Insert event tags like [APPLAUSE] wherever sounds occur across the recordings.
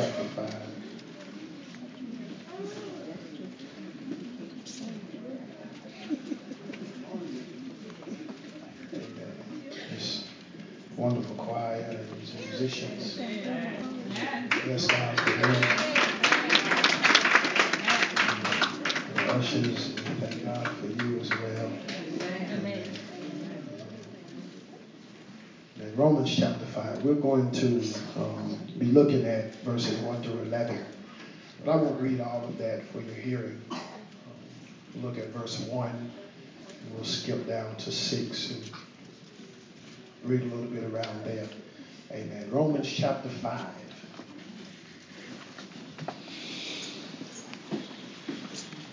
chapter 5. This wonderful choir and these musicians. Bless God for them. The ushers, thank God for you as well. In Romans chapter 5, we're going to um, be looking at verses 1 through 11. But I won't read all of that for your hearing. Look at verse 1, and we'll skip down to 6 and read a little bit around there. Amen. Romans chapter 5.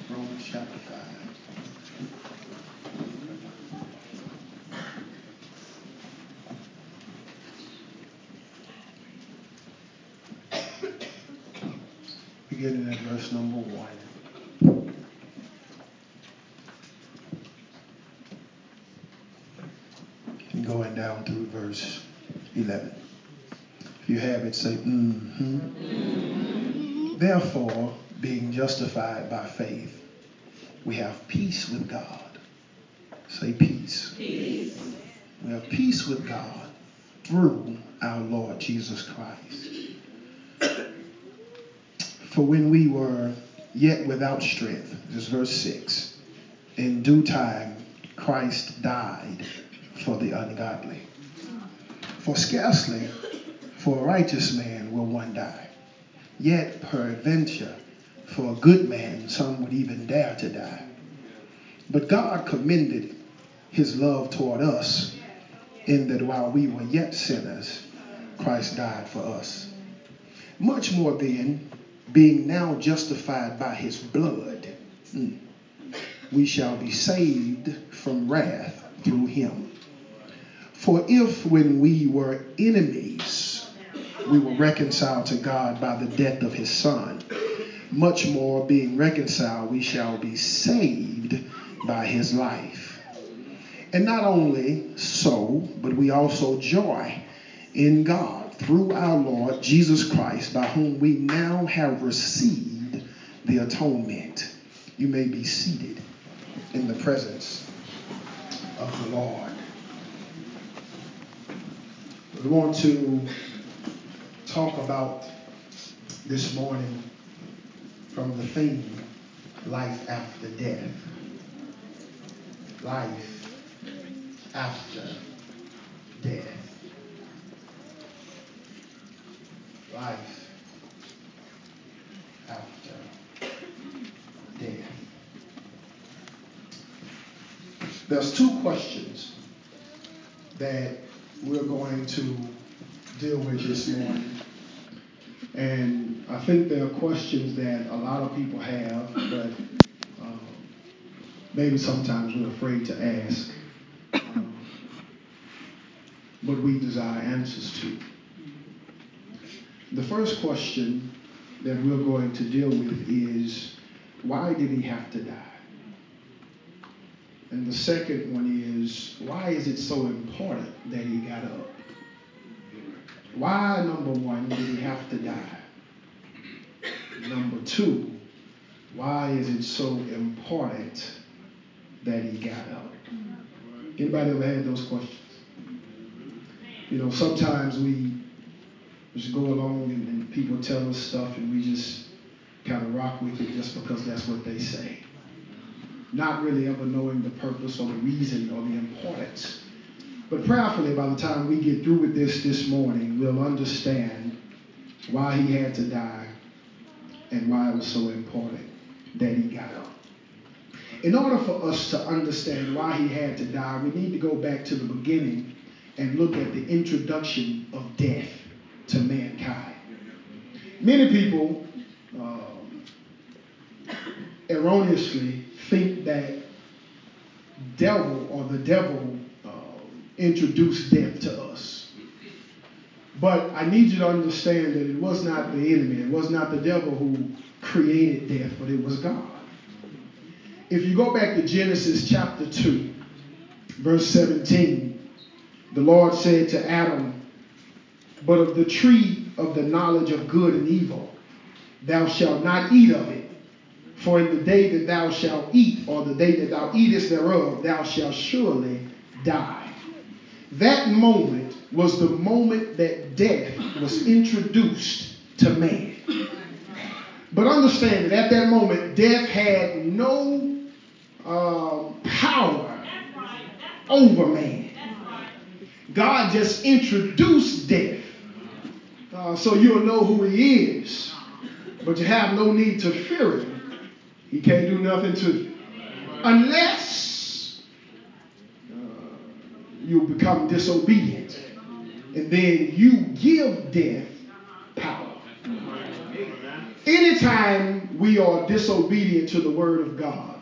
Romans chapter 5. Beginning at verse number 1. And going down through verse 11. If you have it, say, mm-hmm. Therefore, being justified by faith, we have peace with God. Say peace. Peace. We have peace with God through our Lord Jesus Christ. For when we were yet without strength, this is verse 6, in due time Christ died for the ungodly. For scarcely for a righteous man will one die. Yet peradventure for a good man some would even dare to die. But God commended his love toward us in that while we were yet sinners, Christ died for us. Much more then, being now justified by his blood, mm, we shall be saved from wrath through him. For if when we were enemies, we were reconciled to God by the death of his son, much more being reconciled, we shall be saved by his life. And not only so, but we also joy in God through our Lord Jesus Christ, by whom we now have received the atonement. You may be seated in the presence of the Lord. We want to talk about this morning from the theme life after death. Life after death. Life after death. There's two questions that we're going to deal with this morning. And I think there are questions that a lot of people have, but um, maybe sometimes we're afraid to ask. Um, but we desire answers to. The first question that we're going to deal with is why did he have to die? And the second one is why is it so important that he got up? Why, number one, did he have to die? Number two, why is it so important that he got up? Anybody ever had those questions? You know, sometimes we just go along and, and people tell us stuff and we just kind of rock with it just because that's what they say. Not really ever knowing the purpose or the reason or the importance. But prayerfully, by the time we get through with this this morning, we'll understand why he had to die and why it was so important that he got up. In order for us to understand why he had to die, we need to go back to the beginning and look at the introduction of death to mankind. Many people um, erroneously think that devil or the devil introduced death to us. But I need you to understand that it was not the enemy, it was not the devil who created death, but it was God. If you go back to Genesis chapter 2, verse 17, the Lord said to Adam, But of the tree of the knowledge of good and evil. Thou shalt not eat of it. For in the day that thou shalt eat, or the day that thou eatest thereof, thou shalt surely die. That moment was the moment that death was introduced to man. But understand that at that moment, death had no uh, power over man. God just introduced death. Uh, so you'll know who he is. But you have no need to fear him. He can't do nothing to you. Unless uh, you become disobedient. And then you give death power. Anytime we are disobedient to the word of God,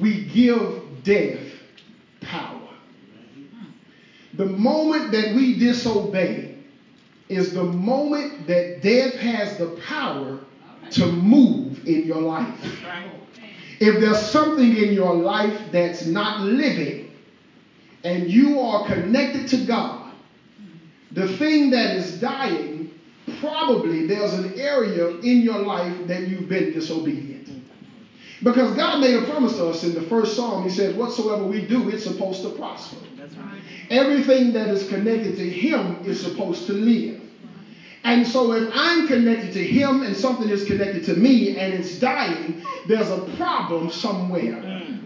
we give death power. The moment that we disobey is the moment that death has the power to move in your life. If there's something in your life that's not living and you are connected to God, the thing that is dying, probably there's an area in your life that you've been disobedient. Because God made a promise to us in the first psalm. He said, Whatsoever we do, it's supposed to prosper. That's right. Everything that is connected to Him is supposed to live. And so if I'm connected to Him and something is connected to me and it's dying, there's a problem somewhere. Mm.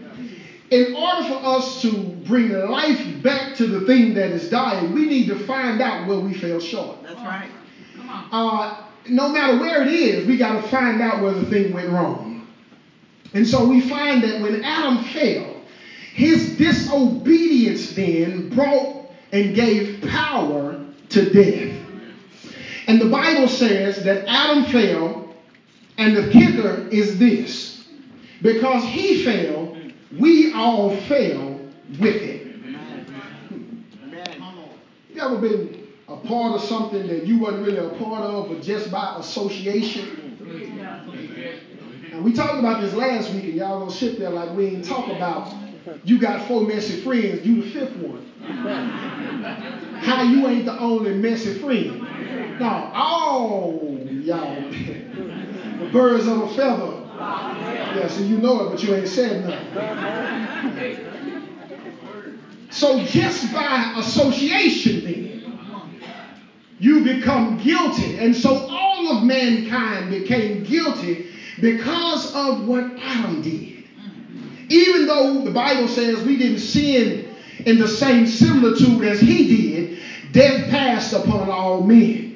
In order for us to bring life back to the thing that is dying, we need to find out where we fell short. That's right. Come Uh, no matter where it is, we got to find out where the thing went wrong. And so we find that when Adam fell, his disobedience then brought and gave power to death. And the Bible says that Adam fell, and the kicker is this because he fell, we all fell with him. You ever been a part of something that you wasn't really a part of, but just by association? And we talked about this last week, and y'all gonna sit there like we ain't talk about you got four messy friends, you the fifth one. How you ain't the only messy friend. No, all y'all, the birds of a feather. Yeah, so you know it, but you ain't said nothing. So just by association, then, you become guilty. And so all of mankind became guilty because of what Adam did. Even though the Bible says we didn't sin in the same similitude as he did, death passed upon all men.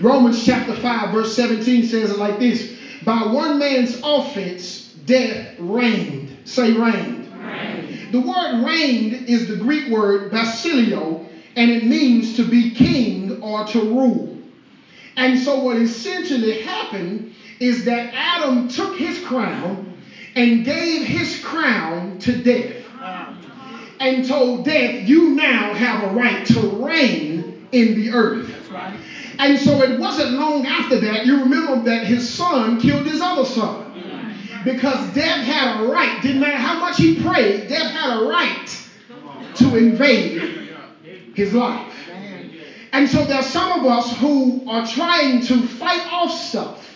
Romans chapter 5, verse 17 says it like this By one man's offense, death reigned. Say reigned. reigned. The word reigned is the Greek word basileuo, and it means to be king or to rule. And so, what essentially happened is that Adam took his crown and gave his crown to death and told death, You now have a right to reign in the earth. And so it wasn't long after that, you remember that his son killed his other son. Because death had a right, didn't matter how much he prayed, death had a right to invade his life. And so there's some of us who are trying to fight off stuff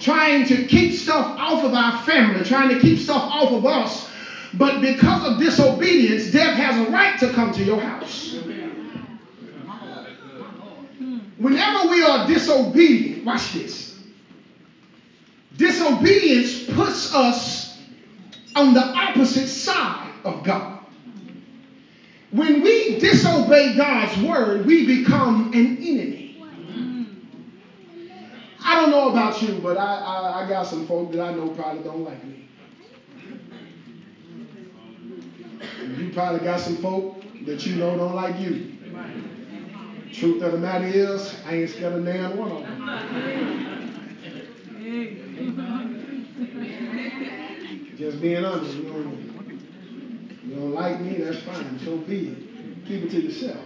trying to keep stuff off of our family, trying to keep stuff off of us. But because of disobedience, death has a right to come to your house. Whenever we are disobedient, watch this. Disobedience puts us on the opposite side of God. When we disobey God's word, we become an enemy. I don't know about you, but I, I, I got some folk that I know probably don't like me. You probably got some folk that you know don't like you. Truth of the matter is, I ain't scared of nan one of them. Just being honest, you don't, you don't like me, that's fine. So be it. Keep it to yourself.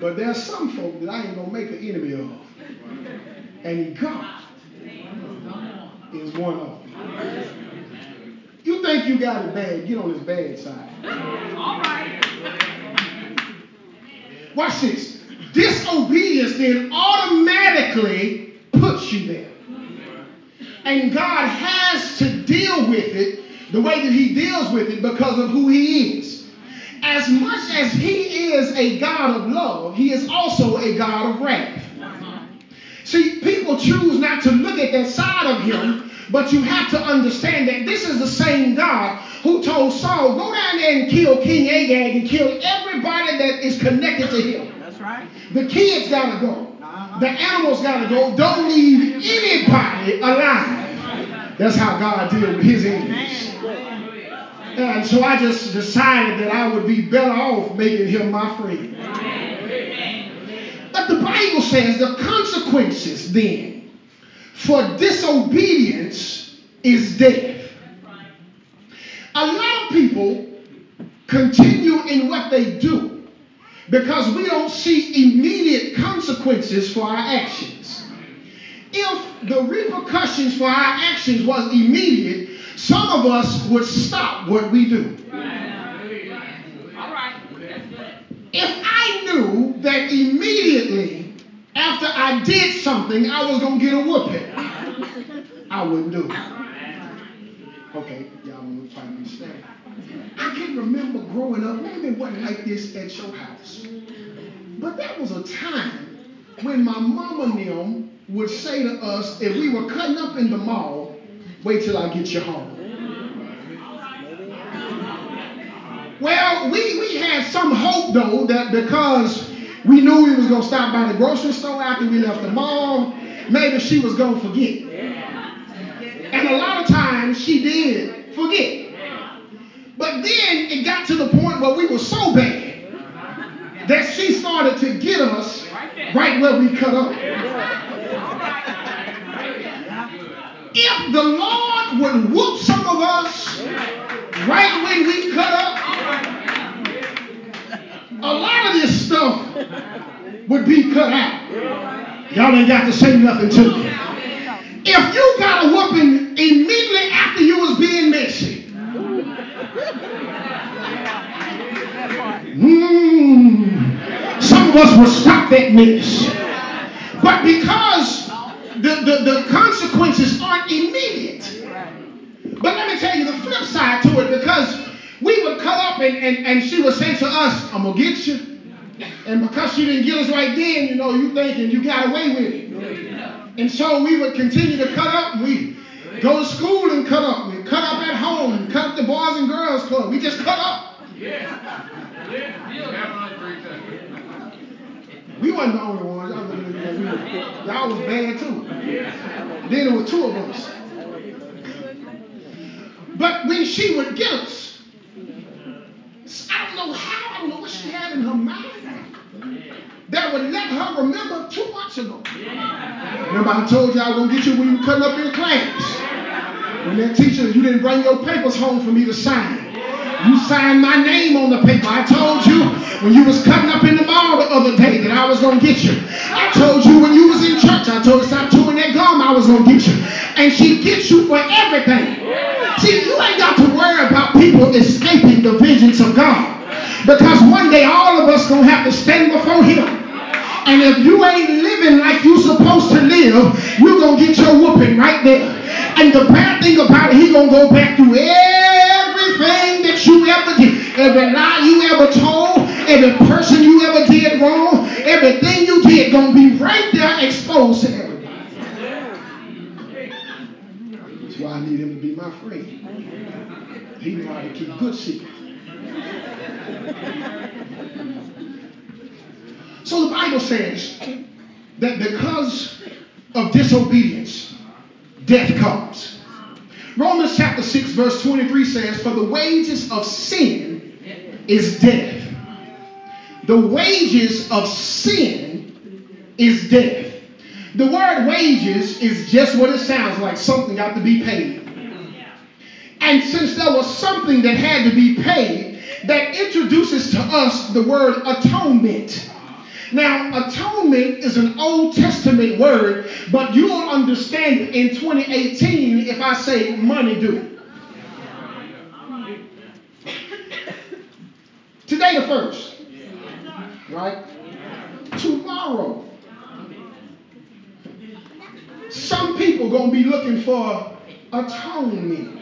but there's some folk that I ain't gonna make an enemy of. And God is one of them. You think you got it bad, get on his bad side. All right. Watch this. Disobedience then automatically puts you there. And God has to deal with it the way that He deals with it because of who He is. As much as He is a God of love, He is also a God of wrath. See, people choose not to look at that side of Him but you have to understand that this is the same God who told Saul, go down there and kill King Agag and kill everybody that is connected to him. That's right. The kids got to go. Uh-huh. The animals got to go. Don't leave anybody alive. That's how God deals with his enemies. And so I just decided that I would be better off making him my friend. But the Bible says the consequences then for disobedience is death. A lot of people continue in what they do because we don't see immediate consequences for our actions. If the repercussions for our actions was immediate, some of us would stop what we do. All right. If I knew that immediately after I did something, I was going to get a whooping. I wouldn't do it. Okay, y'all don't quite understand. I can remember growing up, maybe it wasn't like this at your house, but that was a time when my mama and would say to us, if we were cutting up in the mall, wait till I get you home. Well, we, we had some hope though that because we knew we was gonna stop by the grocery store after we left the mall. Maybe she was gonna forget. And a lot of times she did forget. But then it got to the point where we were so bad that she started to get us right where we cut up. If the Lord would whoop some of us right when we cut up, a lot of this would be cut out. Y'all ain't got to say nothing to me. If you got a whooping immediately after you was being messy, mm, some of us will stop that mess. But because the, the, the consequences aren't immediate. But let me tell you the flip side to it because we would cut up and, and, and she would say to us, I'm going to get you. And because she didn't get us right then, you know, you thinking you got away with it. And so we would continue to cut up. And we go to school and cut up. We cut up at home. Cut up the Boys and Girls Club. We just cut up. Yeah. We wasn't the only ones. Y'all we Y'all was bad too. Then there were two of us. But when she would get us, I don't know how, I don't know what she had in her mind that would let her remember two months ago. Remember, I told you I was going to get you when you were cutting up in class. When that teacher, you didn't bring your papers home for me to sign. You signed my name on the paper. I told you when you was cutting up in the mall the other day that I was going to get you. I told you when you was in church, I told you stop chewing that gum, I was going to get you. And she gets you for everything. See, you ain't got to worry about people escaping the vengeance of God. Because one day all of us to have to stand before him. And if you ain't living like you supposed to live, you're going to get your whooping right there. And the bad thing about it, he going to go back through everything that you ever did. Every lie you ever told, every person you ever did wrong, everything you did going to be right there exposed to everybody. That's why I need him to be my friend. He know how to keep good secrets. So the Bible says that because of disobedience, death comes. Romans chapter 6, verse 23 says, For the wages of sin is death. The wages of sin is death. The word wages is just what it sounds like something got to be paid. And since there was something that had to be paid, that introduces to us the word atonement. Now, atonement is an Old Testament word, but you'll understand it in 2018 if I say money do. [COUGHS] Today the first, right? Tomorrow tomorrow. Some people gonna be looking for atonement.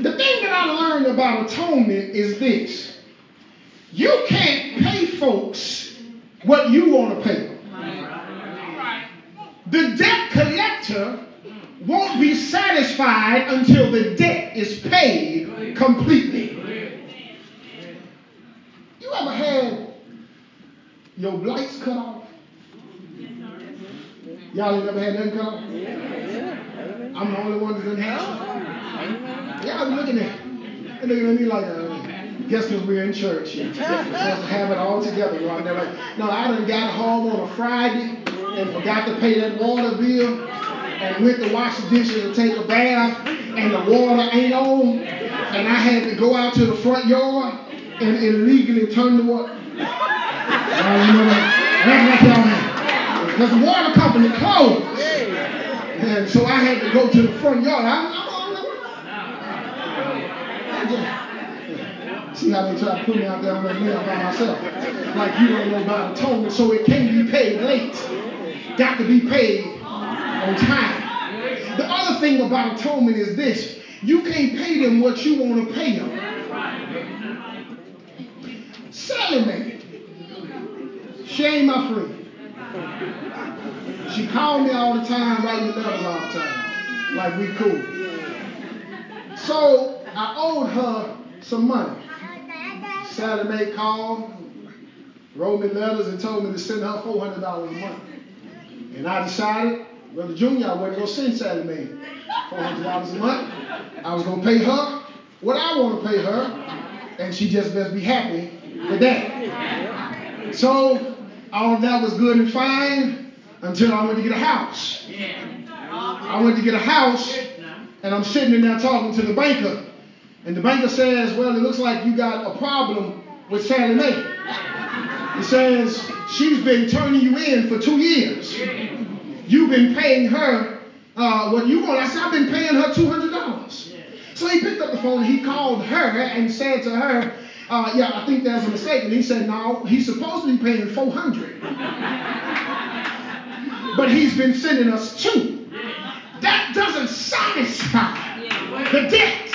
The thing that I learned about atonement is this. You can't pay folks what you want to pay them. The debt collector won't be satisfied until the debt is paid completely. You ever had your lights cut off? Y'all ain't never had nothing cut off? I'm the only one that didn't have Y'all be looking at me. looking at me like, uh, guess because we're in church. You're supposed to have it all together. No, I never. No, I done got home on a Friday and forgot to pay that water bill and went to wash the dishes and take a bath and the water ain't on and I had to go out to the front yard and illegally turn the water. Ain't never act like y'all have. Because the water company closed. And so I had to go to the front yard. I'm, See how they try to put me out there on that limb by myself. Like you don't know about atonement, so it can't be paid late. Got to be paid on time. The other thing about atonement is this you can't pay them what you want to pay them. Sallie Mae, she ain't my friend. She called me all the time, write me letters all the time, like we cool. So I owed her some money. Sallie Mae called, wrote me letters, and told me to send her $400 a month. And I decided, Brother Junior, I wasn't going to send Sallie Mae $400 a month. I was going to pay her what I want to pay her, and she just best be happy with that. So all of that was good and fine until I went to get a house. I went to get a house, and I'm sitting in there talking to the banker. And the banker says, Well, it looks like you got a problem with Sallie Mae. He says, She's been turning you in for two years. You've been paying her uh, what you want. I said, I've been paying her $200. So he picked up the phone and he called her and said to her, uh, yeah, I think there's a mistake. And he said, no, he's supposed to be paying 400 But he's been sending us two. That doesn't satisfy the debt.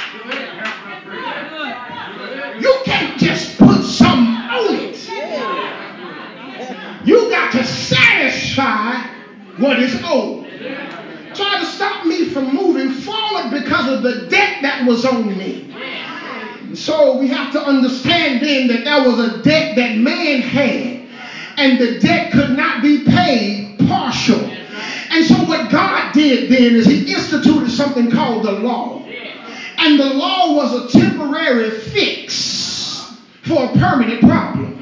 To satisfy what is owed. Try to stop me from moving forward because of the debt that was on me. So we have to understand then that there was a debt that man had, and the debt could not be paid partial. And so what God did then is he instituted something called the law. And the law was a temporary fix for a permanent problem.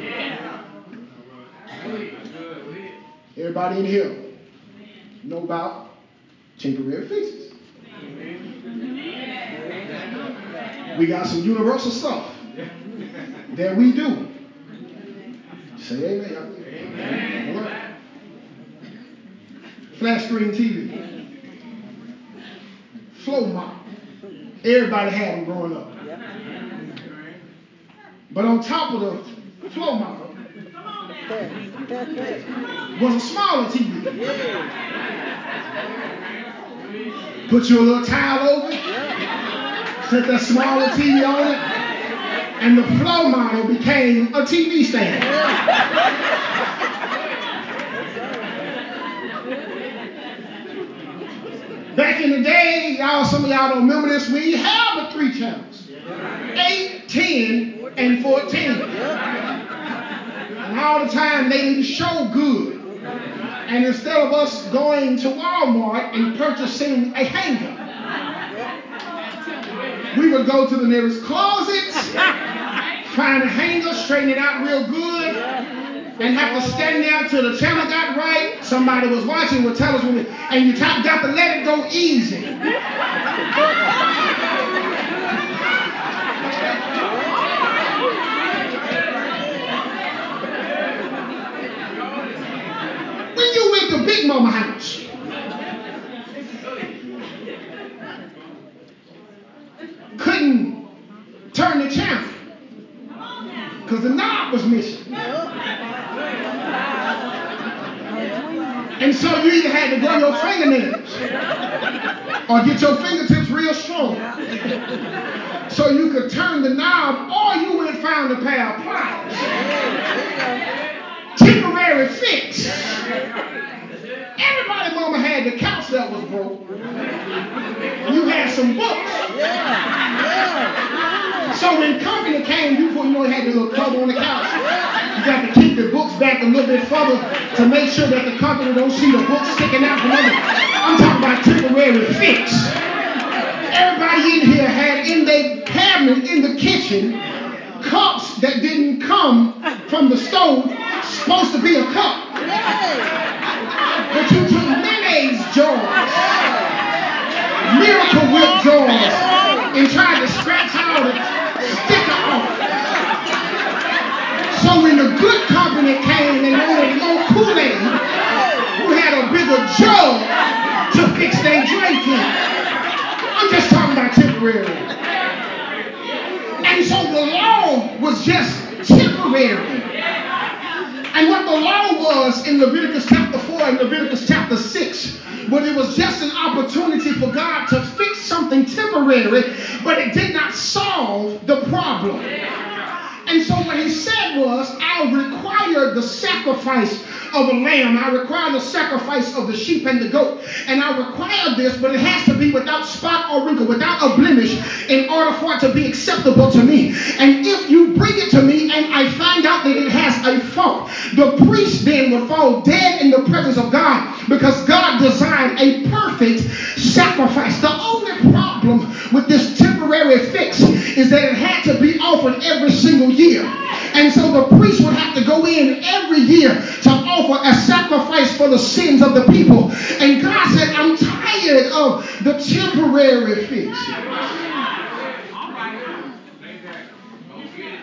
Everybody in here know about temporary fixes. We got some universal stuff that we do. Say amen. amen. Flat screen TV. Flow model. Everybody had them growing up. But on top of the flow model was a smaller TV. Put you a little towel over it, set that smaller TV on it, and the flow model became a TV stand. Back in the day, y'all, some of y'all don't remember this, we had the three channels. 8, 10, and 14. And all the time they didn't show good. And instead of us going to Walmart and purchasing a hanger, we would go to the nearest closet, find a hanger, straighten it out real good, and have to stand there until the channel got right. Somebody was watching would tell us and you got to let it go easy. Big Mama house. Couldn't turn the channel because the knob was missing. And so you either had to grow your fingernails or get your fingertips real strong so you could turn the knob or you would have found a pair of pliers. Temporary fix. Everybody mama had the couch that was broke. You had some books. Yeah. So when company came, you, you know, had the little cover on the couch. You got to keep the books back a little bit further to make sure that the company don't see the books sticking out from under. I'm talking about temporary fix. Everybody in here had in their cabinet in the kitchen cups that didn't come from the stove, supposed to be a cup. But you took mayonnaise jars, miracle whip jars, and tried to scratch out a sticker off. So when the good company came and wanted more Kool-Aid, you had a bigger jug to fix their drink in. I'm just talking about temporary. And so the law was just temporary. And what the law was in Leviticus chapter 4 and Leviticus chapter 6 was it was just an opportunity for God to fix something temporary, but it did not solve the problem. And so what he said was, I'll require the sacrifice of a lamb. I require the sacrifice of the sheep and the goat. And I require this, but it has to be without spot or wrinkle, without a blemish, in order for it to be acceptable to me. And if you bring it to me and I find out that it has a fault, the priest then would fall dead in the presence of God because God designed a perfect sacrifice. The only problem with this temporary fix is that it had to be offered every single year. And so the priest would have to go in every year to offer a sacrifice for the sins of the people. And God said, I'm tired of the temporary fix.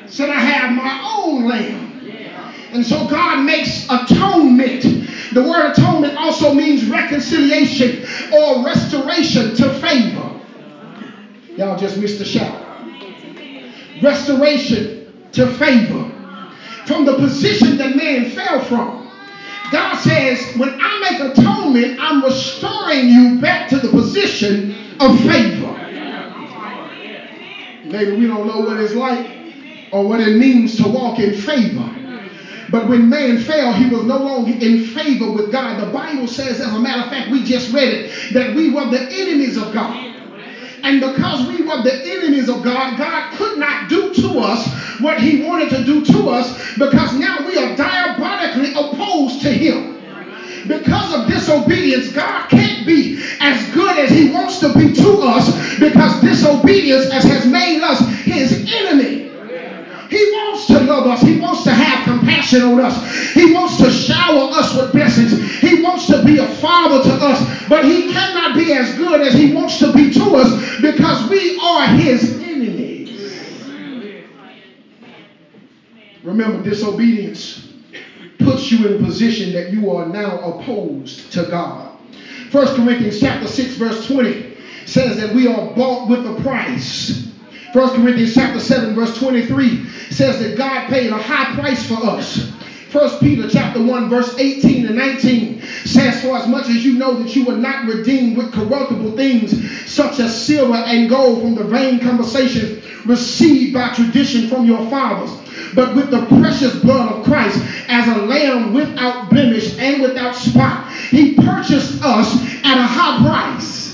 Said I have my own lamb. And so God makes atonement. The word atonement also means reconciliation or restoration to favor. Y'all just missed the shout. Restoration to favor from the position that man fell from. God says, when I make atonement, I'm restoring you back to the position of favor. Maybe we don't know what it's like or what it means to walk in favor. But when man fell, he was no longer in favor with God. The Bible says, as a matter of fact, we just read it, that we were the enemies of God. And because we were the enemies of God, God could not do to us what he wanted to do to us because now we are diabolically opposed to him. Because of disobedience, God can't be as good as he wants to be to us because disobedience has made us his enemy. He wants to love us. He wants to have compassion on us. He wants to shower us with blessings. He wants to be a father to us. But he cannot be as good as he wants to be to us because we are his enemies. Remember, disobedience puts you in a position that you are now opposed to God. 1 Corinthians chapter 6 verse 20 says that we are bought with a price. 1 Corinthians chapter 7 verse 23 says that God paid a high price for us. 1 Peter chapter 1 verse 18 and 19 says for as much as you know that you were not redeemed with corruptible things such as silver and gold from the vain conversations received by tradition from your fathers but with the precious blood of Christ as a lamb without blemish and without spot he purchased us at a high price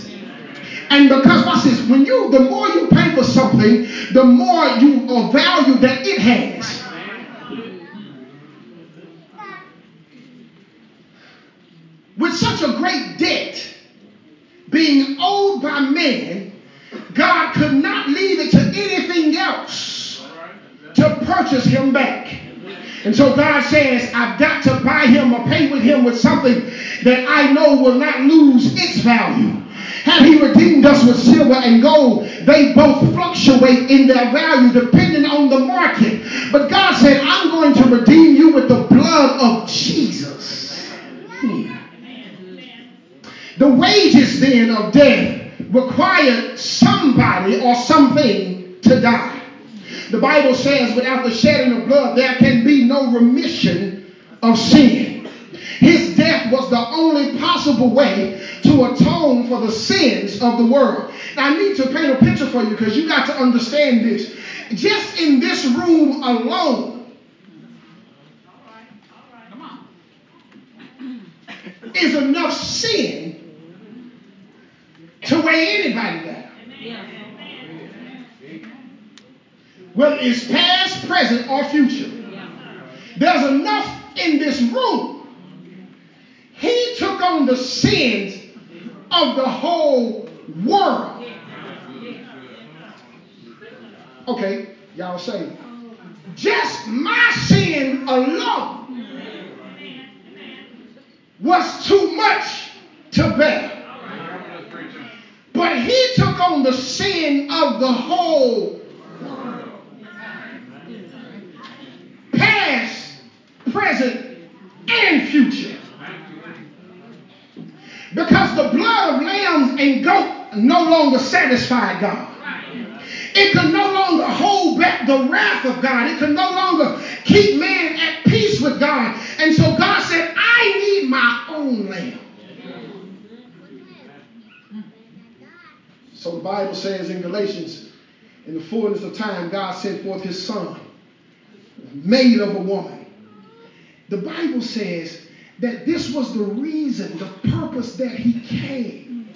and because watch this, when you the more you pay for something, the more you value that it has. With such a great debt being owed by man, God could not leave it to anything else to purchase him back. And so God says, I've got to buy him or pay with him with something that I know will not lose its value. Had he redeemed us with silver and gold, they both fluctuate in their value depending on the market. But God said, I'm going to redeem you with the blood of Jesus. Hmm. The wages then of death required somebody or something to die. The Bible says, without the shedding of blood, there can be no remission of sin. His death was the only possible way to atone for the sins of the world. Now, I need to paint a picture for you because you got to understand this. Just in this room alone, is enough sin to weigh anybody down. Whether it's past, present, or future. There's enough in this room. He took on the sins of the whole world. Okay, y'all say, just my sin alone was too much to bear. He took on the sin of the whole. Past, present, and future. Because the blood of lambs and goat no longer satisfied God. It could no longer hold back the wrath of God. It could no longer keep man at peace with God. And so God said, I need my own lamb. So the Bible says in Galatians, in the fullness of time, God sent forth his son, made of a woman. The Bible says that this was the reason, the purpose that he came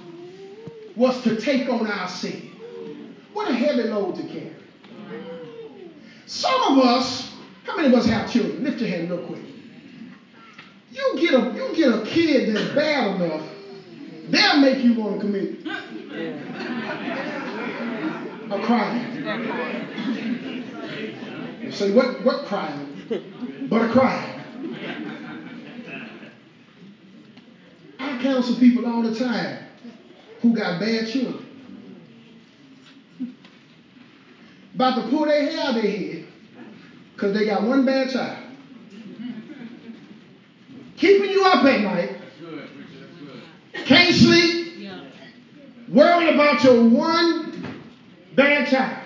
was to take on our sin. What a heavy load to carry. Some of us, how many of us have children? Lift your hand real quick. You get a you get a kid that's bad enough, they'll make you want to commit a crime. You say what what crime? But a crime. I counsel people all the time who got bad children. About to pull their hair out of their head because they got one bad child. Keeping you up at night. Can't sleep. Worried about your one bad child.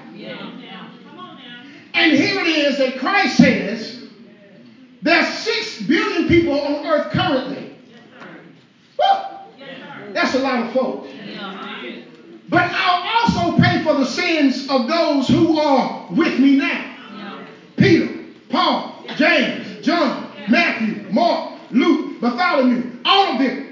And here it is that Christ says there's six billion people on earth currently. Woo! That's a lot of folks. But I'll also pay for the sins of those who are with me now. Peter, Paul, James, John, Matthew, Mark, Luke, Bartholomew, all of them.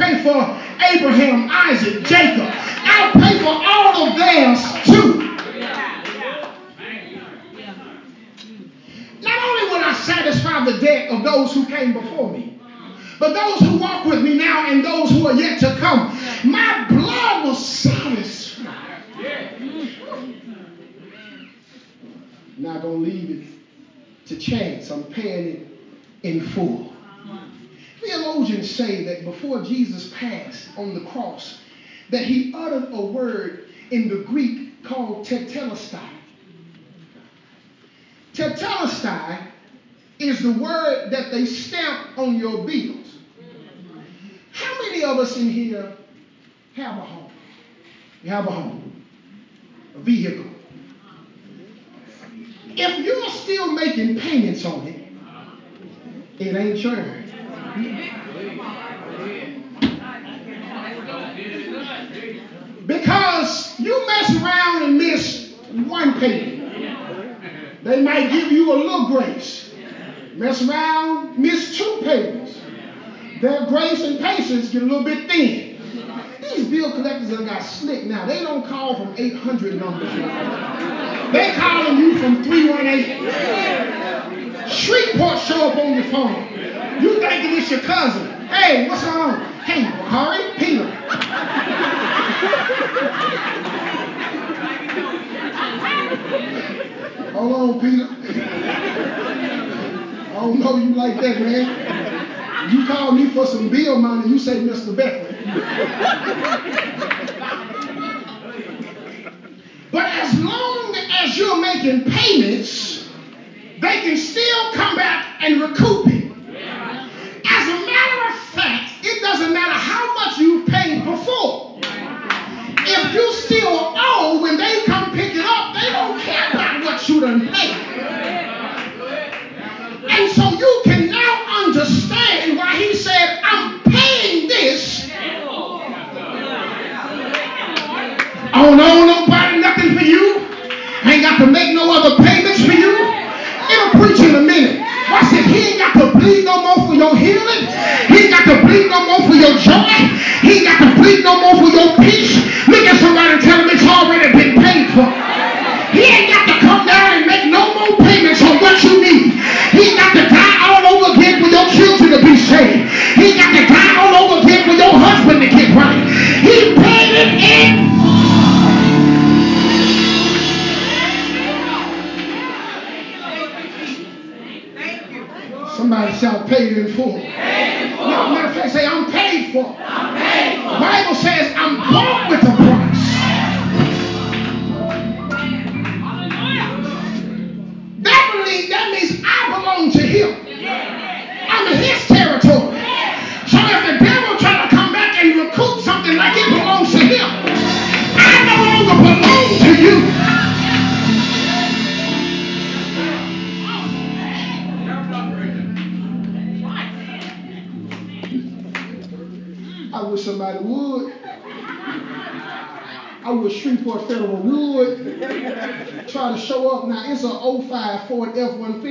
Pay for Abraham, Isaac, Jacob. I'll pay for all of theirs too. Not only will I satisfy the debt of those who came before me, but those who walk with me now and those who are yet to come, my blood will satisfy. Not going to leave it to chance. I'm paying it in full. Theologians say that before Jesus passed on the cross, that he uttered a word in the Greek called tetelestai. Tetelestai is the word that they stamp on your bills. How many of us in here have a home? You have a home, a vehicle. If you're still making payments on it, it ain't yours. Because you mess around and miss one payment. They might give you a little grace. Mess around, miss two payments. Their grace and patience get a little bit thin. These bill collectors have got slick now. They don't call from 800 numbers. They calling you from 318. Shreveport show up on your phone. You thinking it's your cousin. Hey, what's on? Hey, Bakari, Peter. Hold on, Peter. I don't know you like that, man. You call me for some bill money, you say Mr. Beckwith. but as long as you're making payments, they can still come back and recoup it. As a matter of fact, it doesn't matter how much you paid before. If you still owe when they come pick it up, they don't care about what you done paid. And so you can now understand why he said, I'm paying this. I don't owe nobody nothing for you. I ain't got to make no other payment. Healing. He got to bleed no more for your joy. He got to bleed no more for your peace. Look at somebody and tell them it's already been paid for. He ain't got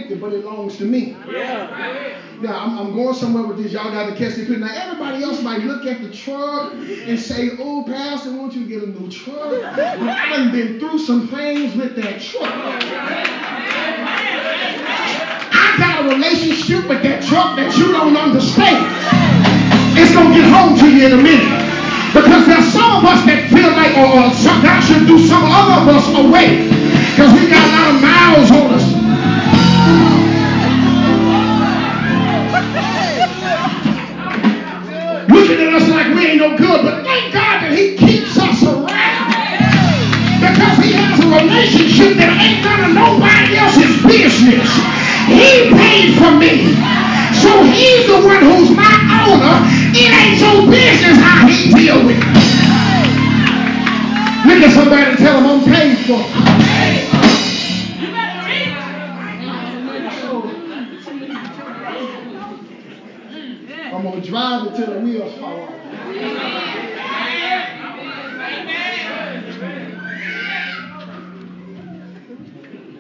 F-150, but it belongs to me. Yeah. Now, I'm, I'm, going somewhere with this. Y'all got to catch the Now, everybody else might look at the truck and say, oh, Pastor, won't you get a new truck? But I done been through some things with that truck. I got a relationship with that truck that you don't understand. It's going to get home to you in a minute. Because there's some of us that feel like oh, oh or God should do some other of us away. Because we got a lot of miles on us. Looking at us like we ain't no good, but thank God that He keeps us around. Because He has a relationship that ain't none of nobody else's business. He paid for me. So he's the one who's my owner. It ain't your business how he deal with. Look at somebody and tell him I'm paid for. I'm drive it the wheels fall off.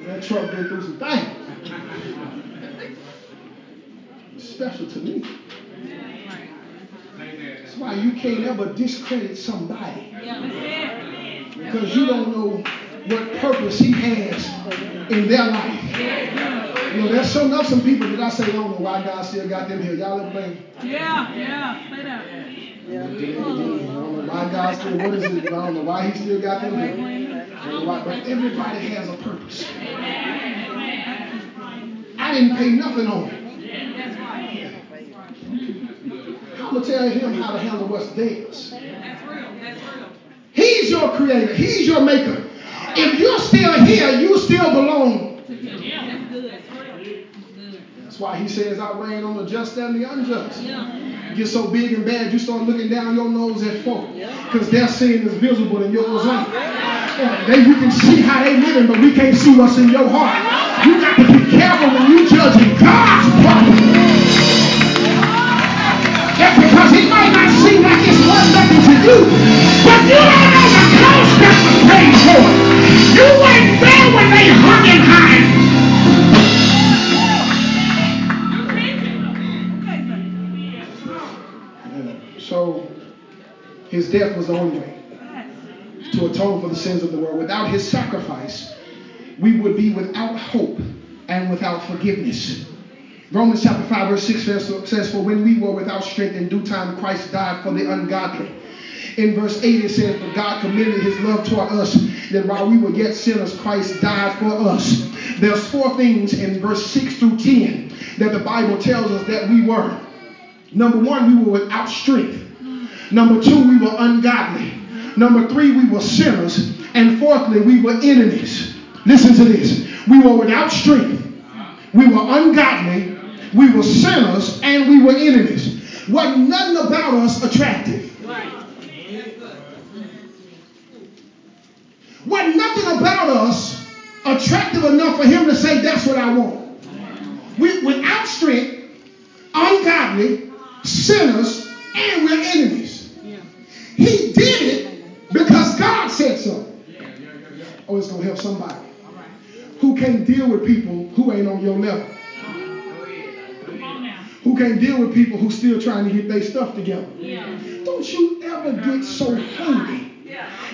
That truck been through some things special to me. That's why you can't ever discredit somebody. Because you don't know what purpose he has in their life. You know, there's some enough some people that I say, I don't know why God still got them here. Y'all ever been? Yeah, yeah, say that. Yeah. I don't know why God still, what is it? I don't know why he still got them here. I don't know why, but everybody has a purpose. I didn't pay nothing on it. That's why I'm going to tell him how to handle what's theirs. That's real. That's real. He's your creator. He's your maker. If you're still here, you still belong. That's good. That's why he says, I reign on the just and the unjust. Yeah. Get so big and bad, you start looking down your nose at folk. Because their sin is visible and yours ain't. Yeah, they, you can see how they living, but we can't see what's in your heart. You got to be careful when you judging God's property. That's because it might not seem like it's worth nothing to you, but you don't know the cost that was paid for it. You weren't there when they hung him high. So his death was the only way to atone for the sins of the world. Without his sacrifice, we would be without hope and without forgiveness. Romans chapter 5, verse 6 says, For when we were without strength in due time, Christ died for the ungodly. In verse 8, it says, But God commended his love toward us, that while we were yet sinners, Christ died for us. There's four things in verse 6 through 10 that the Bible tells us that we were. Number one, we were without strength. Number two, we were ungodly. Number three, we were sinners. And fourthly, we were enemies. Listen to this. We were without strength. We were ungodly. We were sinners and we were enemies. Wasn't nothing about us attractive. Wasn't nothing about us attractive enough for him to say, that's what I want. We, without strength, ungodly, sinners, and we're enemies. He did it because God said so. Oh, it's going to help somebody who can't deal with people who ain't on your level. who can't deal with people who still trying to get their stuff together. Yeah. Don't you ever get so hungry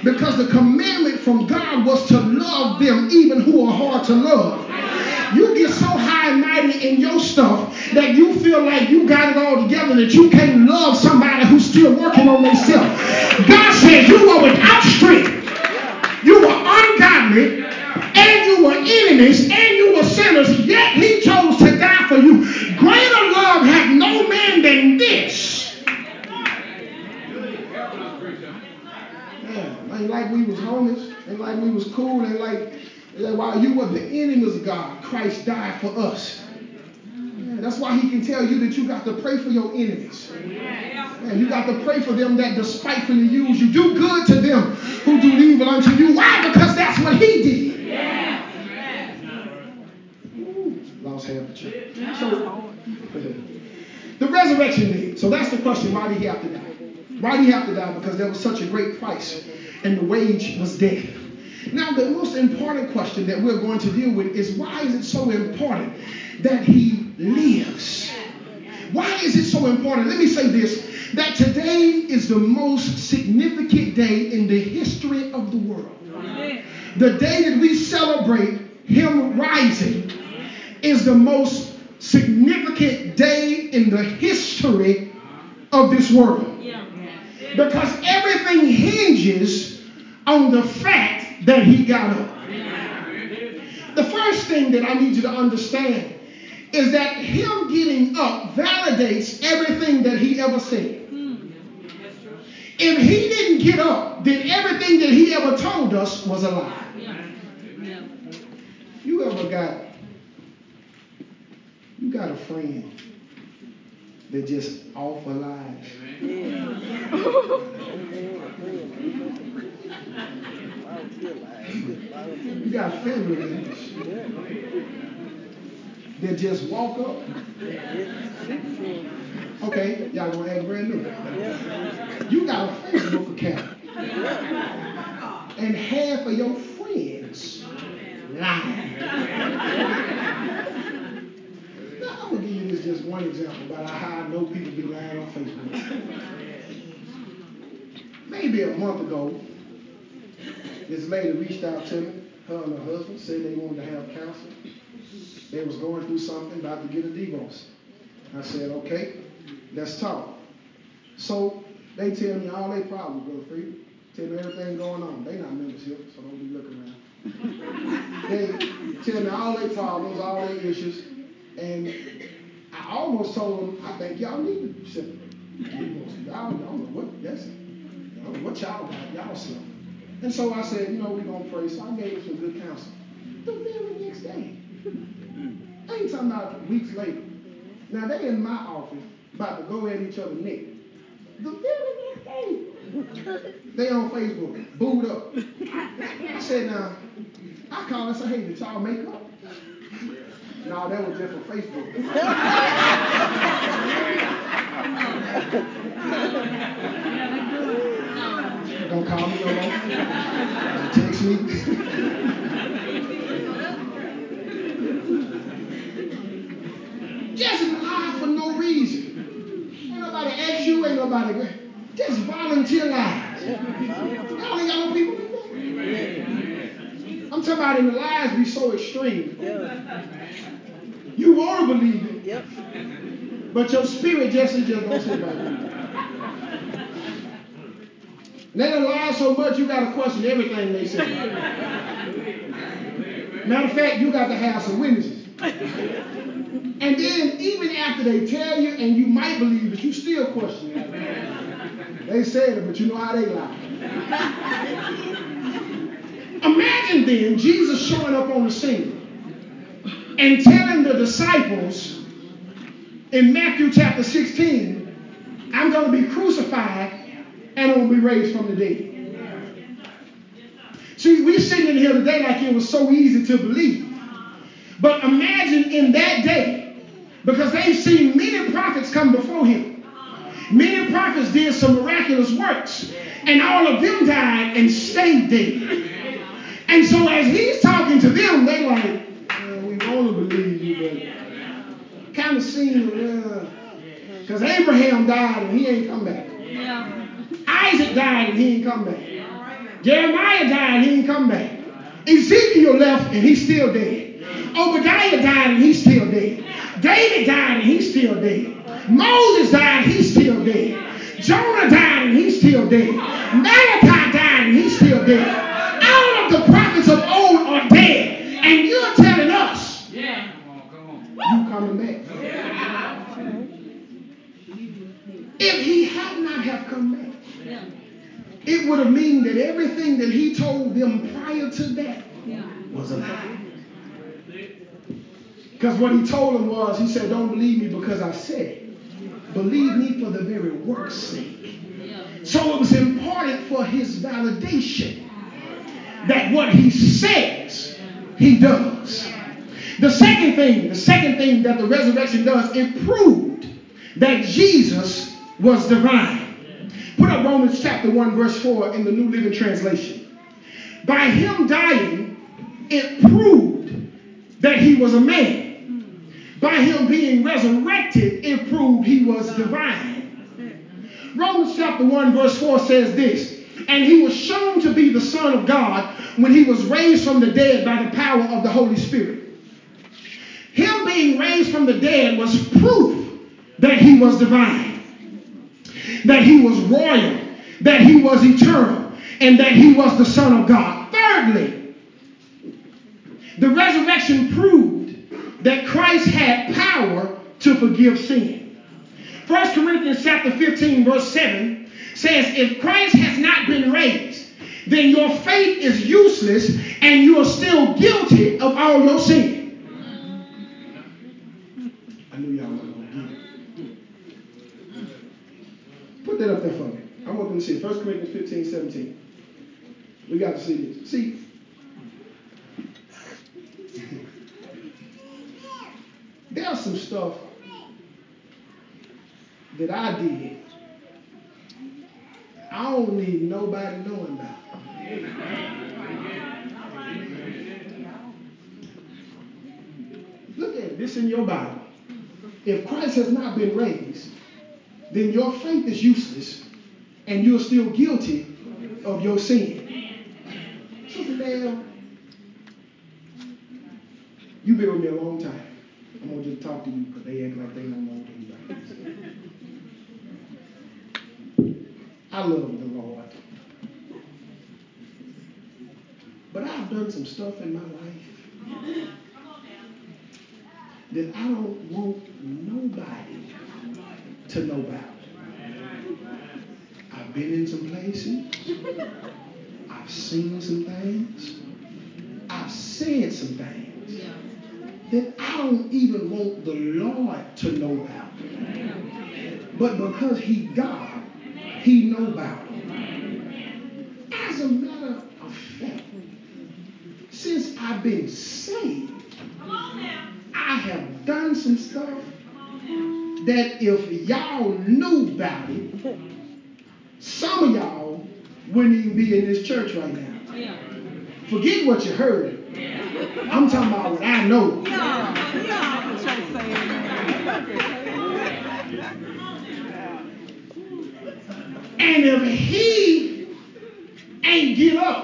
because the commandment from God was to love them even who are hard to love. You get so high and mighty in your stuff that you feel like you got it all together that you can't love somebody who's still working on themselves. God says you were without strength. You were ungodly and you were enemies and you were sinners, yet he chose to die for you. Greater love have no man than this Ain't like we was homies. Ain't like we was cool. Ain't like, like while you were the enemies of God, Christ died for us. That's why he can tell you that you got to pray for your enemies. You got to pray for them that despitefully use you. Do good to them who do evil unto you. Why? Because that's what he did. Lost half the church. The resurrection day. So that's the question. Why did he have to die? Why did he have to die? Because there was such a great price and the wage was death. Now, the most important question that we're going to deal with is why is it so important that he lives? Why is it so important? Let me say this that today is the most significant day in the history of the world. The day that we celebrate him rising is the most significant day in the history of this world. Because everything hinges on the fact that he got up. The first thing that I need you to understand is that him getting up validates everything that he ever said. If he didn't get up, then everything that he ever told us was a lie. You ever got you got a friend that just offer lies? [LAUGHS] You got family members that just walk up. Okay, y'all gonna act brand new. You got a Facebook account. And half of your friends lie. Now, I'm gonna give you this just one example about how I know people be lying on Facebook. Maybe a month ago, this lady reached out to me. Her and her husband said they wanted to have counseling. They was going through something, about to get a divorce. I said, okay, let's talk. So they tell me all their problems, Brother Free. Tell me everything going on. They not members here, so don't be looking around. [LAUGHS] they tell me all their problems, all their issues. And I almost told them, I think y'all need to separate. Y'all, y'all know what that's don't know what y'all got, y'all stuff. And so I said, you know, we're going to pray. So I gave them some good counsel. The very next day, mm-hmm. I ain't talking about weeks later. Now, they in my office about to go at each other neck. The very next day, [LAUGHS] they on Facebook, booed up. I said, now, I call and say, hey, did y'all make up? No, that was just for Facebook. [LAUGHS] [LAUGHS] Don't call me no more. Don't text me. [LAUGHS] just lie for no reason. Ain't nobody ask you, ain't nobody. Just volunteer lies. Y'all ain't got no people do. I'm talking about in the lies be so extreme. You want to believe it. Yep. But your spirit just is just don't say right. They done lie so much you got to question everything they say. Matter of fact, you got to have some witnesses. And then even after they tell you and you might believe it, you still question it. They said it, but you know how they lie. Imagine then Jesus showing up on the scene and telling the disciples in Matthew chapter 16, I'm going to be crucified and to be raised from the dead. See, we're sitting in here today like it was so easy to believe. But imagine in that day, because they've seen many prophets come before him. Many prophets did some miraculous works, and all of them died and stayed dead. And so as he's talking to them, they like, uh, we want to believe you, but kind of seem, uh, Because Abraham died and he ain't come back. Yeah. Isaac died and he ain't come back. Jeremiah died and he ain't come back. Ezekiel left and he's still dead. Obadiah died and he's still dead. David died and he's still dead. Moses died, and he's still dead. Jonah died and he's still dead. Malachi died and he's still dead. All of the prophets of old are dead. And you're telling us Yeah. you coming back. If he had not have come. It would have mean that everything that he told them prior to that Yeah. was a lie. Because what he told them was, he said, Don't believe me because I said it. Believe me for the very work's sake. So it was important for his validation that what he says, he does. The second thing, the second thing that the resurrection does, it proved that Jesus was divine. Put up Romans chapter 1, verse 4 in the New Living Translation. By him dying, it proved that he was a man. By him being resurrected, it proved he was divine. Romans chapter 1, verse 4 says this And he was shown to be the Son of God when he was raised from the dead by the power of the Holy Spirit. Him being raised from the dead was proof that he was divine, that he was royal, that he was eternal, and that he was the Son of God. Thirdly, the resurrection proved that Christ had power to forgive sin. 1 Corinthians chapter 15, verse 7 says, If Christ has not been raised, then your faith is useless and you are still guilty of all your sin. I knew y'all wasn't going to get it. Put that up there for me. I want them to see it. 1 Corinthians 15, 17. We got to see this. See, there's some stuff that I did. I don't need nobody knowing about. Look at it. This in your Bible. If Christ has not been raised, then your faith is useless and you're still guilty of your sin. Sister Dale, you've been with me a long time. I'm going to just talk to you because they act like they don't know anybody. I love the Lord. But I've done some stuff in my life that I don't want nobody to know about. I've been in some places. I've seen some things. I've said some things that I don't even want the Lord to know about. But because He God, He know about them. As a matter of fact, since I've been saved, I have done some stuff that if y'all knew about it, some of y'all wouldn't even be in this church right now. Forget what you heard. I'm talking about what I know. And if he ain't get up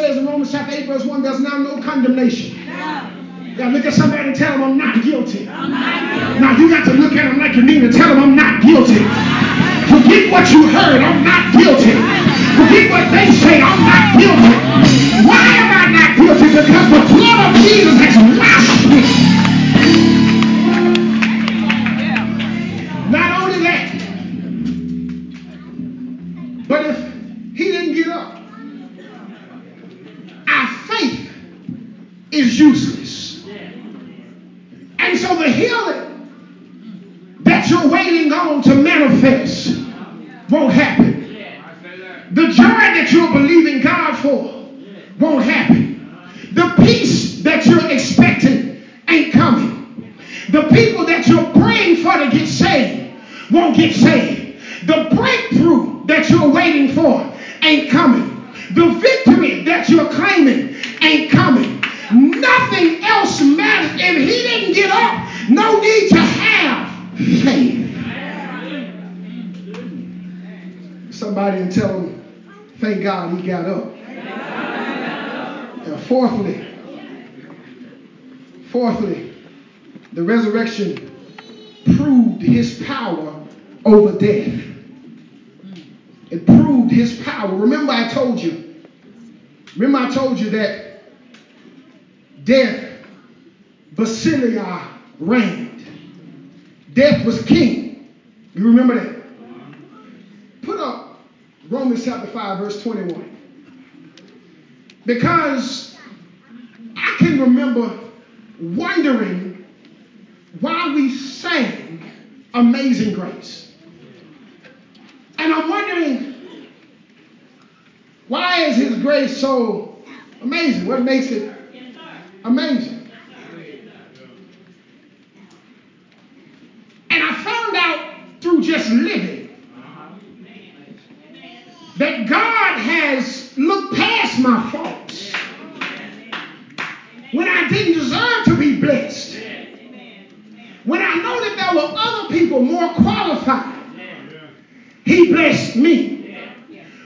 says in Romans chapter 8, verse 1, there's now no condemnation. Now look at somebody and tell them I'm not guilty. Now you got to look at them like you mean and tell them I'm not guilty. Forget what you heard, I'm not guilty. Forget what they say, I'm not guilty. Why am I not guilty? Because the blood of Jesus has washed me. Death, basileuo reigned. Death was king. You remember that? Put up Romans chapter 5, verse 21. Because I can remember wondering why we sang Amazing Grace. And I'm wondering why is his grace so amazing? What makes it amazing? And I found out through just living that God has looked past my faults when I didn't deserve to be blessed. When I know that there were other people more qualified, He blessed me.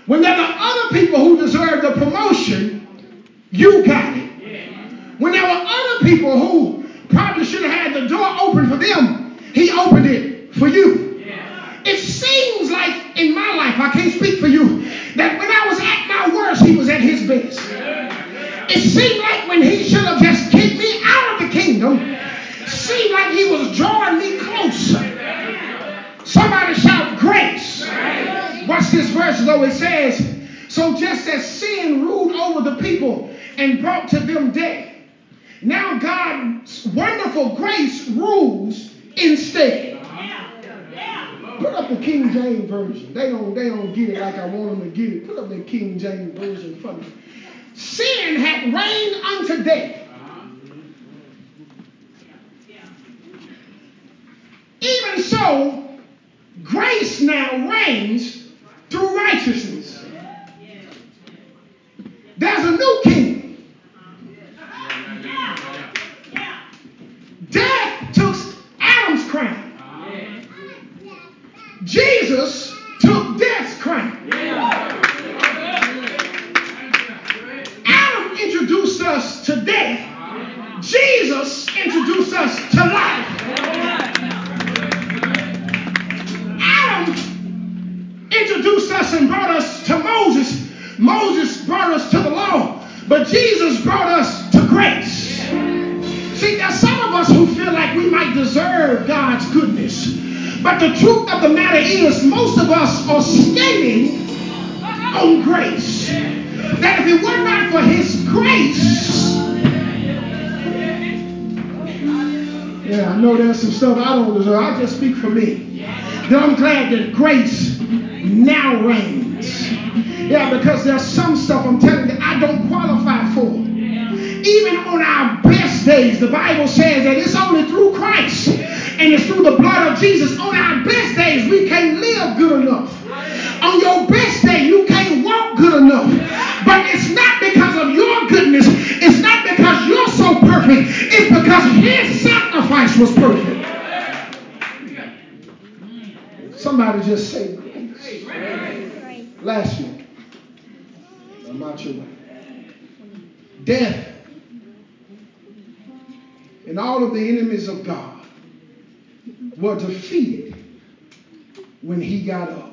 When there were other people who deserved the promotion, you got it. When there were other people who probably should have had the door open for them, He opened it for you. It seems like in my life, I can't speak for you, that when I was at my worst, He was at His best. It seemed like when He should have just kicked me out of the kingdom, seemed like He was drawing me closer. Somebody shout grace. Watch this verse though. It says, So just as sin ruled over the people and brought to them death, now God's wonderful grace rules instead. Put up the King James version. They don't they don't get it like I want them to get it. Put up the King James version for me. Sin had reigned unto death. Even so, grace now reigns through righteousness. There's a new king. Death took Adam's crown. Jesus Don't. I just speak for me. That I'm glad that grace now reigns. Yeah, because there's some stuff I'm telling you I don't qualify for. Even on our best days, the Bible says that it's only through Christ and it's through the blood of Jesus. On our best days, we can't Death and all of the enemies of God were defeated when he got up.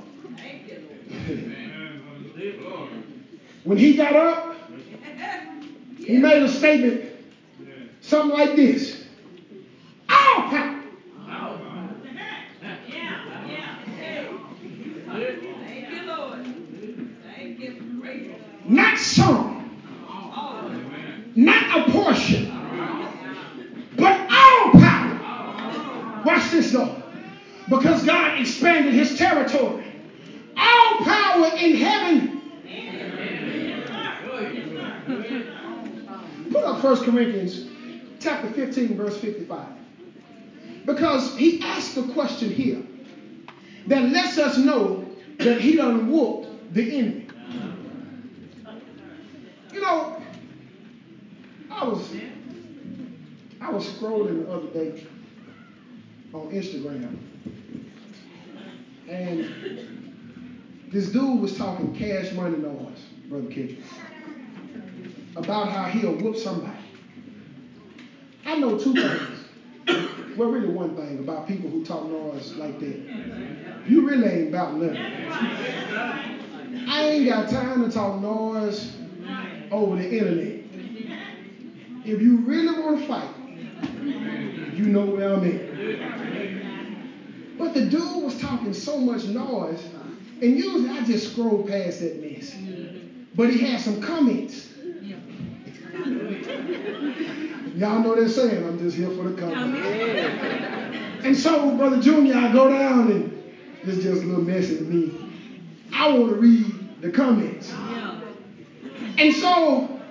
[LAUGHS] when he got up, he made a statement, something like this. Not some. Not a portion. But all power. Watch this though. Because God expanded his territory. All power in heaven. Put up 1 Corinthians chapter 15, verse 55. Because he asked a question here that lets us know that he done whooped the enemy. You know, I was I was scrolling the other day on Instagram, and this dude was talking cash money noise, Brother Kendrick, about how he'll whoop somebody. I know two things. Well, really one thing about people who talk noise like that. You really ain't about nothing. I ain't got time to talk noise over the internet. If you really want to fight, you know where I'm at. But the dude was talking so much noise, and usually I just scroll past that mess. But he had some comments. Y'all know that saying, I'm just here for the comments. [LAUGHS] And so, Brother Junior, I go down and it's just a little messy to me. I want to read the comments. And so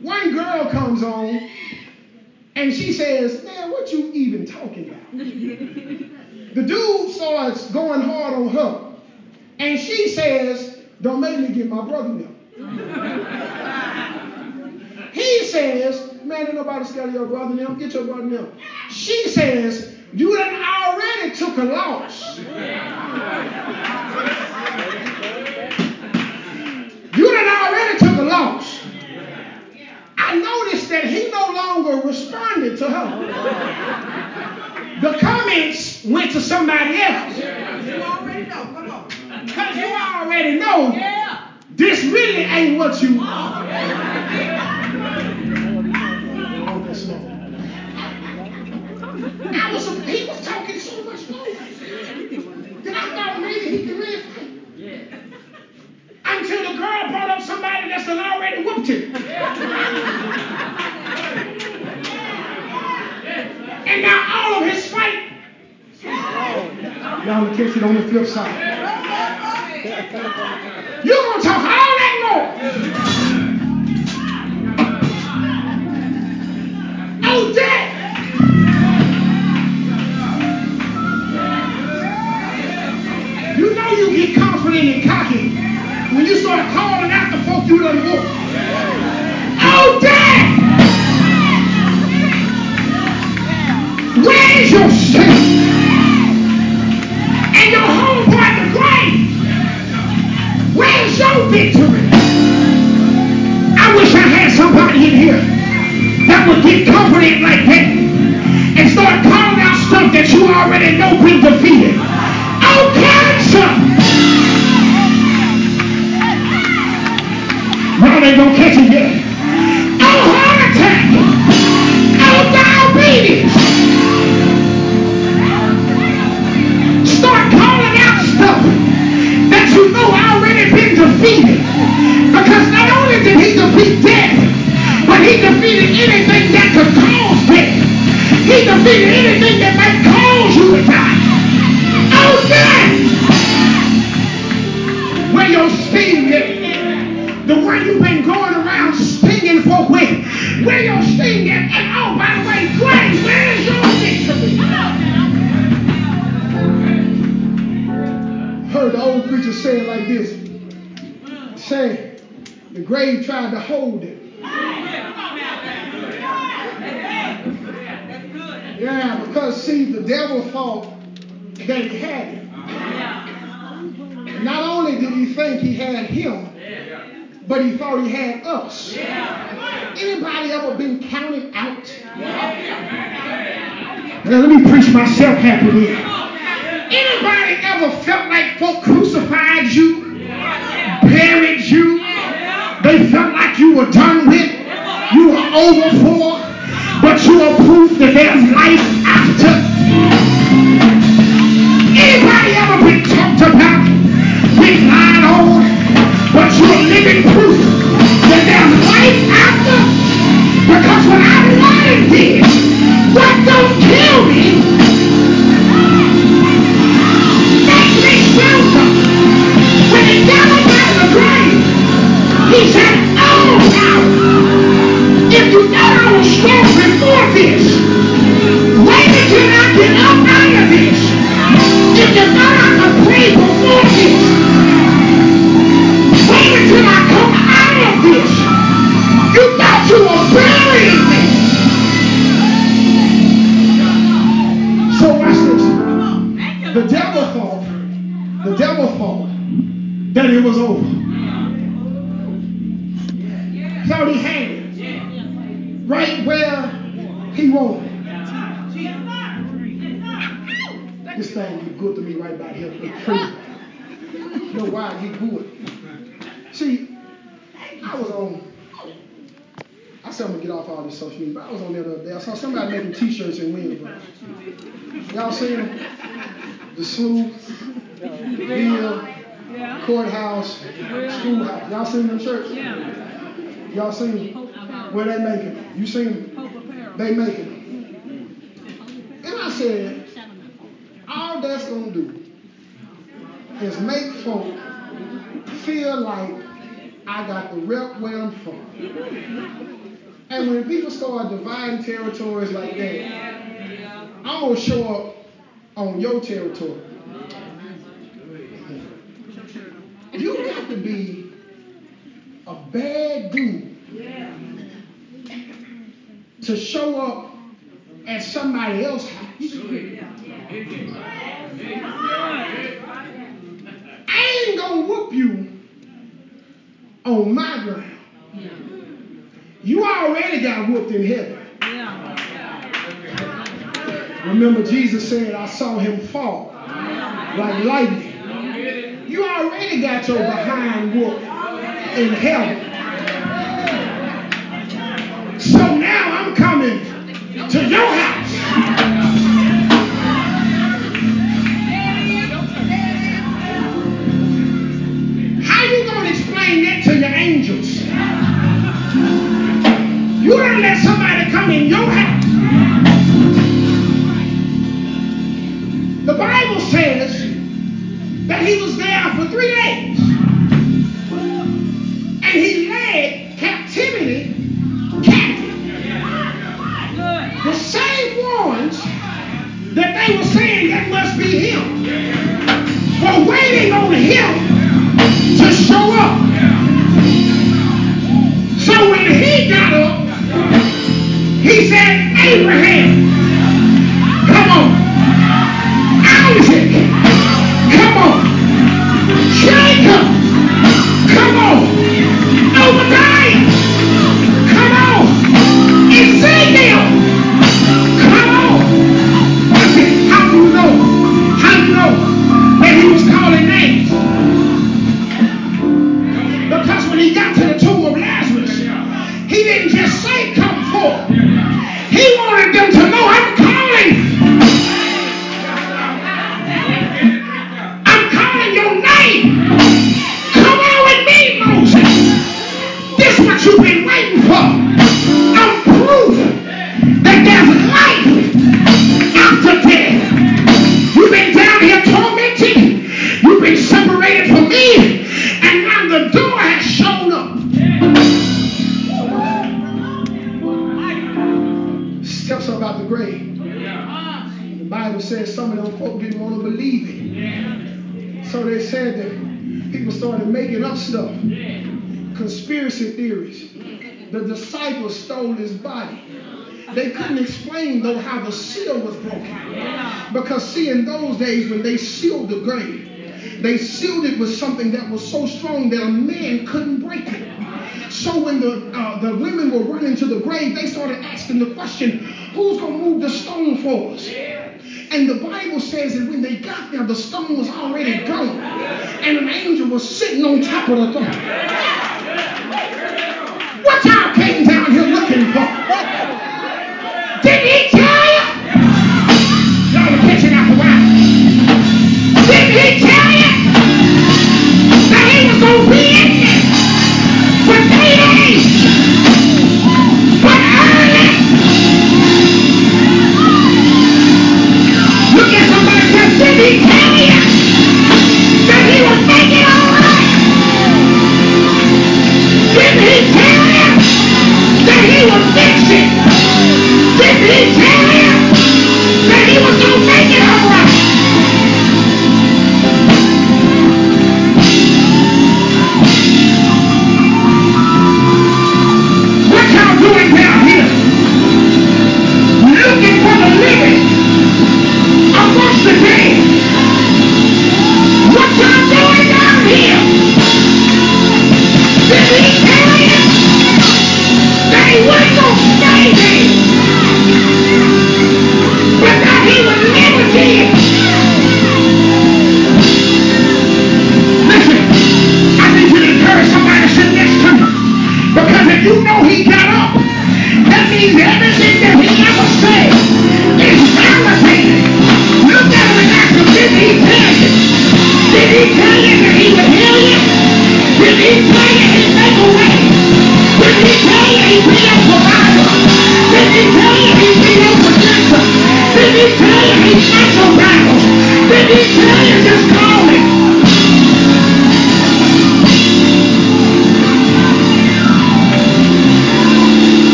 one girl comes on and she says, Man, what you even talking about? [LAUGHS] the dude starts going hard on her. And she says, Don't make me get my brother now. [LAUGHS] he says, Man, ain't nobody scared of your brother now. Get your brother now. She says, You done already took a loss. You done already took a loss. I noticed that he no longer responded to her. The comments went to somebody else. You already know. Come on. Because you already know this really ain't what you want. Girl brought up somebody that's done already whooped him. And now all of his fight. Y'all will catch it on the flip side. You're going to talk all that noise. Oh. You know you get confident and cocky when you start folk you done whooped. Oh, death! Where is your sting? And your homeboy, the grave. Where's your victory? I wish I had somebody in here that would get confident like that seu tempo t-shirts and wins, bro. Y'all seen them? The Sleuth, the yeah. Courthouse, Schoolhouse. Y'all seen them shirts? Yeah. Y'all seen them? Where they making them? You seen them? They making them. And I said, all that's going to do is make folk feel like I got the rep where I'm from. And when people start dividing territories like that, yeah. I'm going to show up on your territory. You got to be a bad dude yeah. to show up at somebody else's house. I ain't going to whoop you on my ground. You already got whooped in heaven. Remember, Jesus said, I saw him fall like lightning. You already got your behind whooped in heaven. So now I'm coming to your house. started asking the question, who's going to move the stone for us? And the Bible says that when they got there, the stone was already gone. And an angel was sitting on top of the throne. What y'all came down here looking for? Did he tell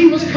he was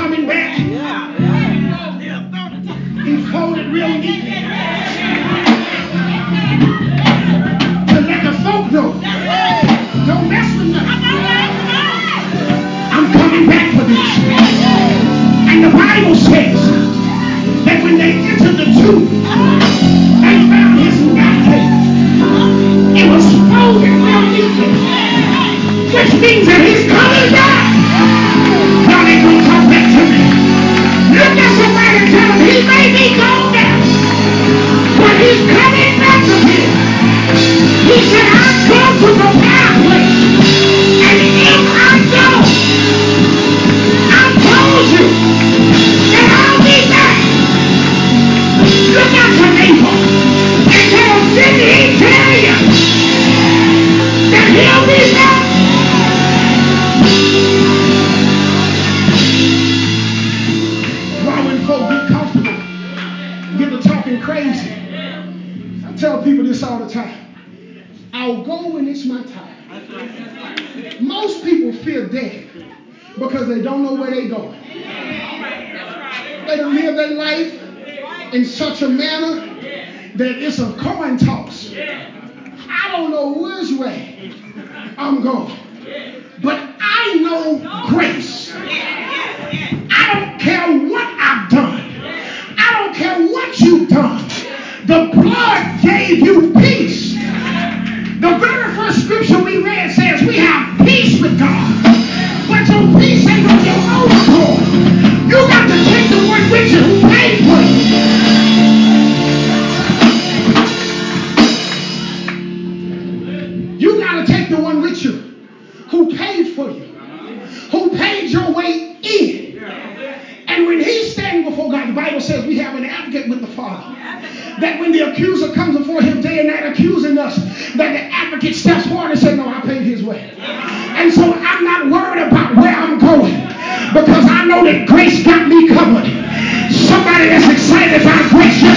just grace.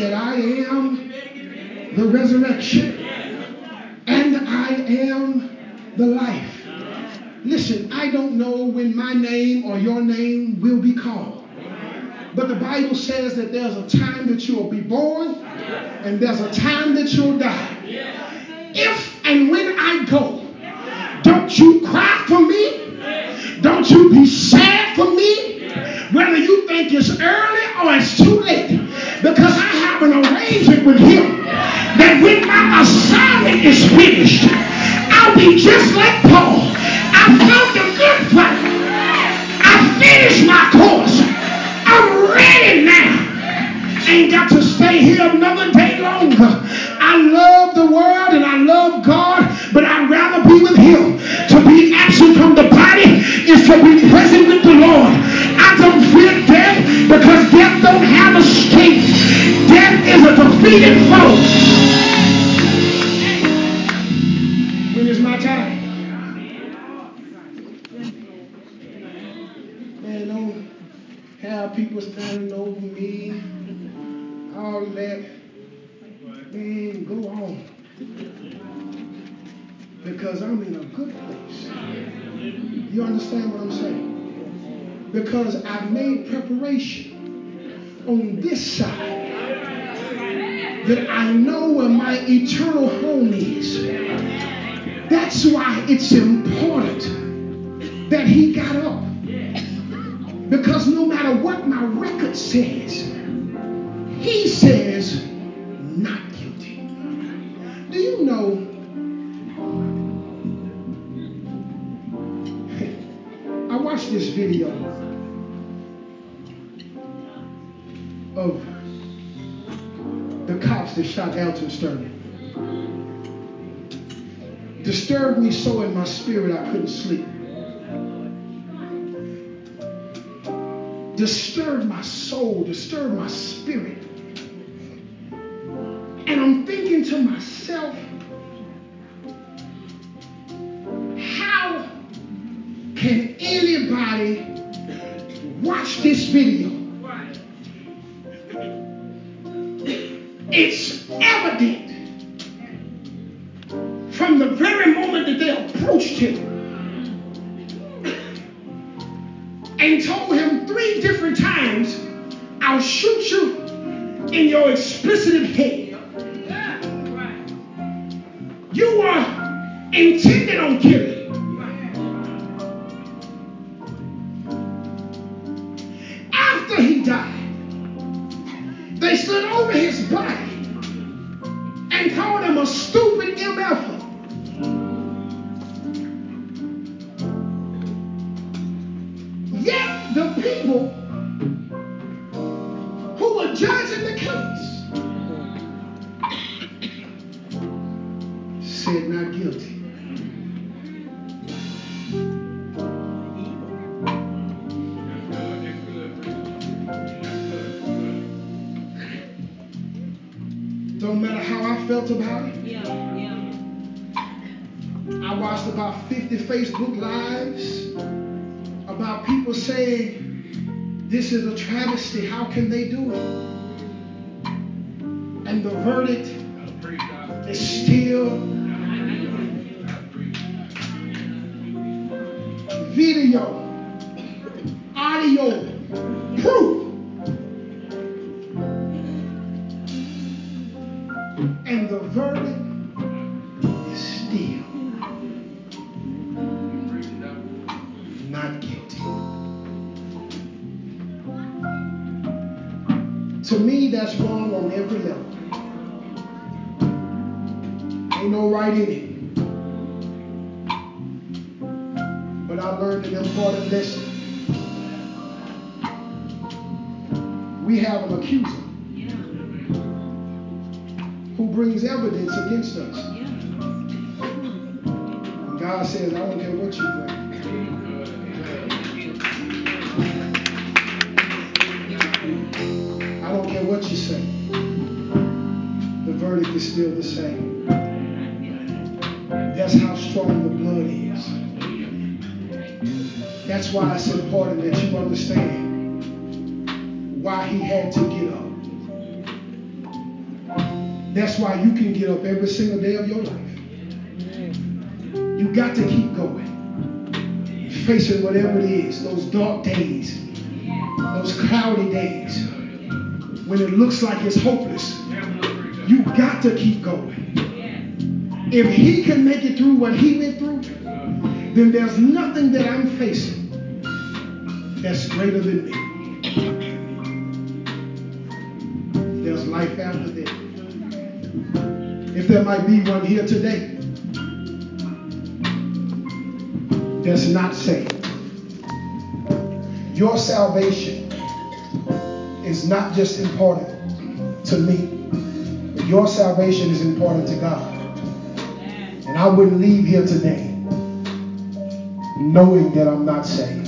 Said, I am the resurrection and I am the life. Listen, I don't know when my name or your name will be called. But the Bible says that there's a time that you'll be born and there's a time that you'll die. If and when I go, don't you cry for me. Don't you be sad for me. Whether you think it's early or it's too late. Because I an arrangement with him that when my assignment is finished, I'll be just like Paul. I fought the good fight. I finished my course. I'm ready now. Ain't got to stay here another day longer. I love the world and I love God, but I'd rather be with Him. To be absent from the body is to be present with the Lord. I don't fear death because death don't have a sting. Death is a defeated foe. When is my time? Man, don't have people standing over me. All that. Man, go on. Because I'm in a good place. You understand what I'm saying? Because I've made preparation on this side that I know where my eternal home is. That's why it's important that he got up. Because no matter what my record says, he says, not guilty. Do you know? I watched this video of the cops that shot Alton Sterling. Disturbed me so in my spirit I couldn't sleep. Disturbed my soul, disturbed my spirit. And I'm thinking to myself, And the verdict is still not guilty. To me, that's wrong on every level. Ain't no right in it. Evidence against us. And God says, I don't care what you bring. Every single day of your life. You got to keep going. Facing whatever it is, those dark days, those cloudy days, when it looks like it's hopeless. You got to keep going. If he can make it through what he went through, then there's nothing that I'm facing that's greater than me. There's life after death. There might be one here today that's not saved, your salvation is not just important to me, but your salvation is important to God. And I wouldn't leave here today knowing that I'm not saved.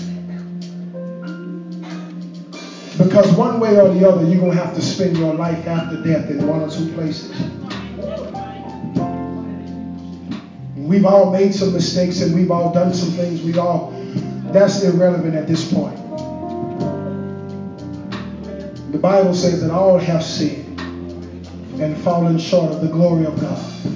Because one way or the other, you're going to have to spend your life after death in one or two places. We've all made some mistakes and we've all done some things. We've all, that's irrelevant at this point. The Bible says that all have sinned and fallen short of the glory of God.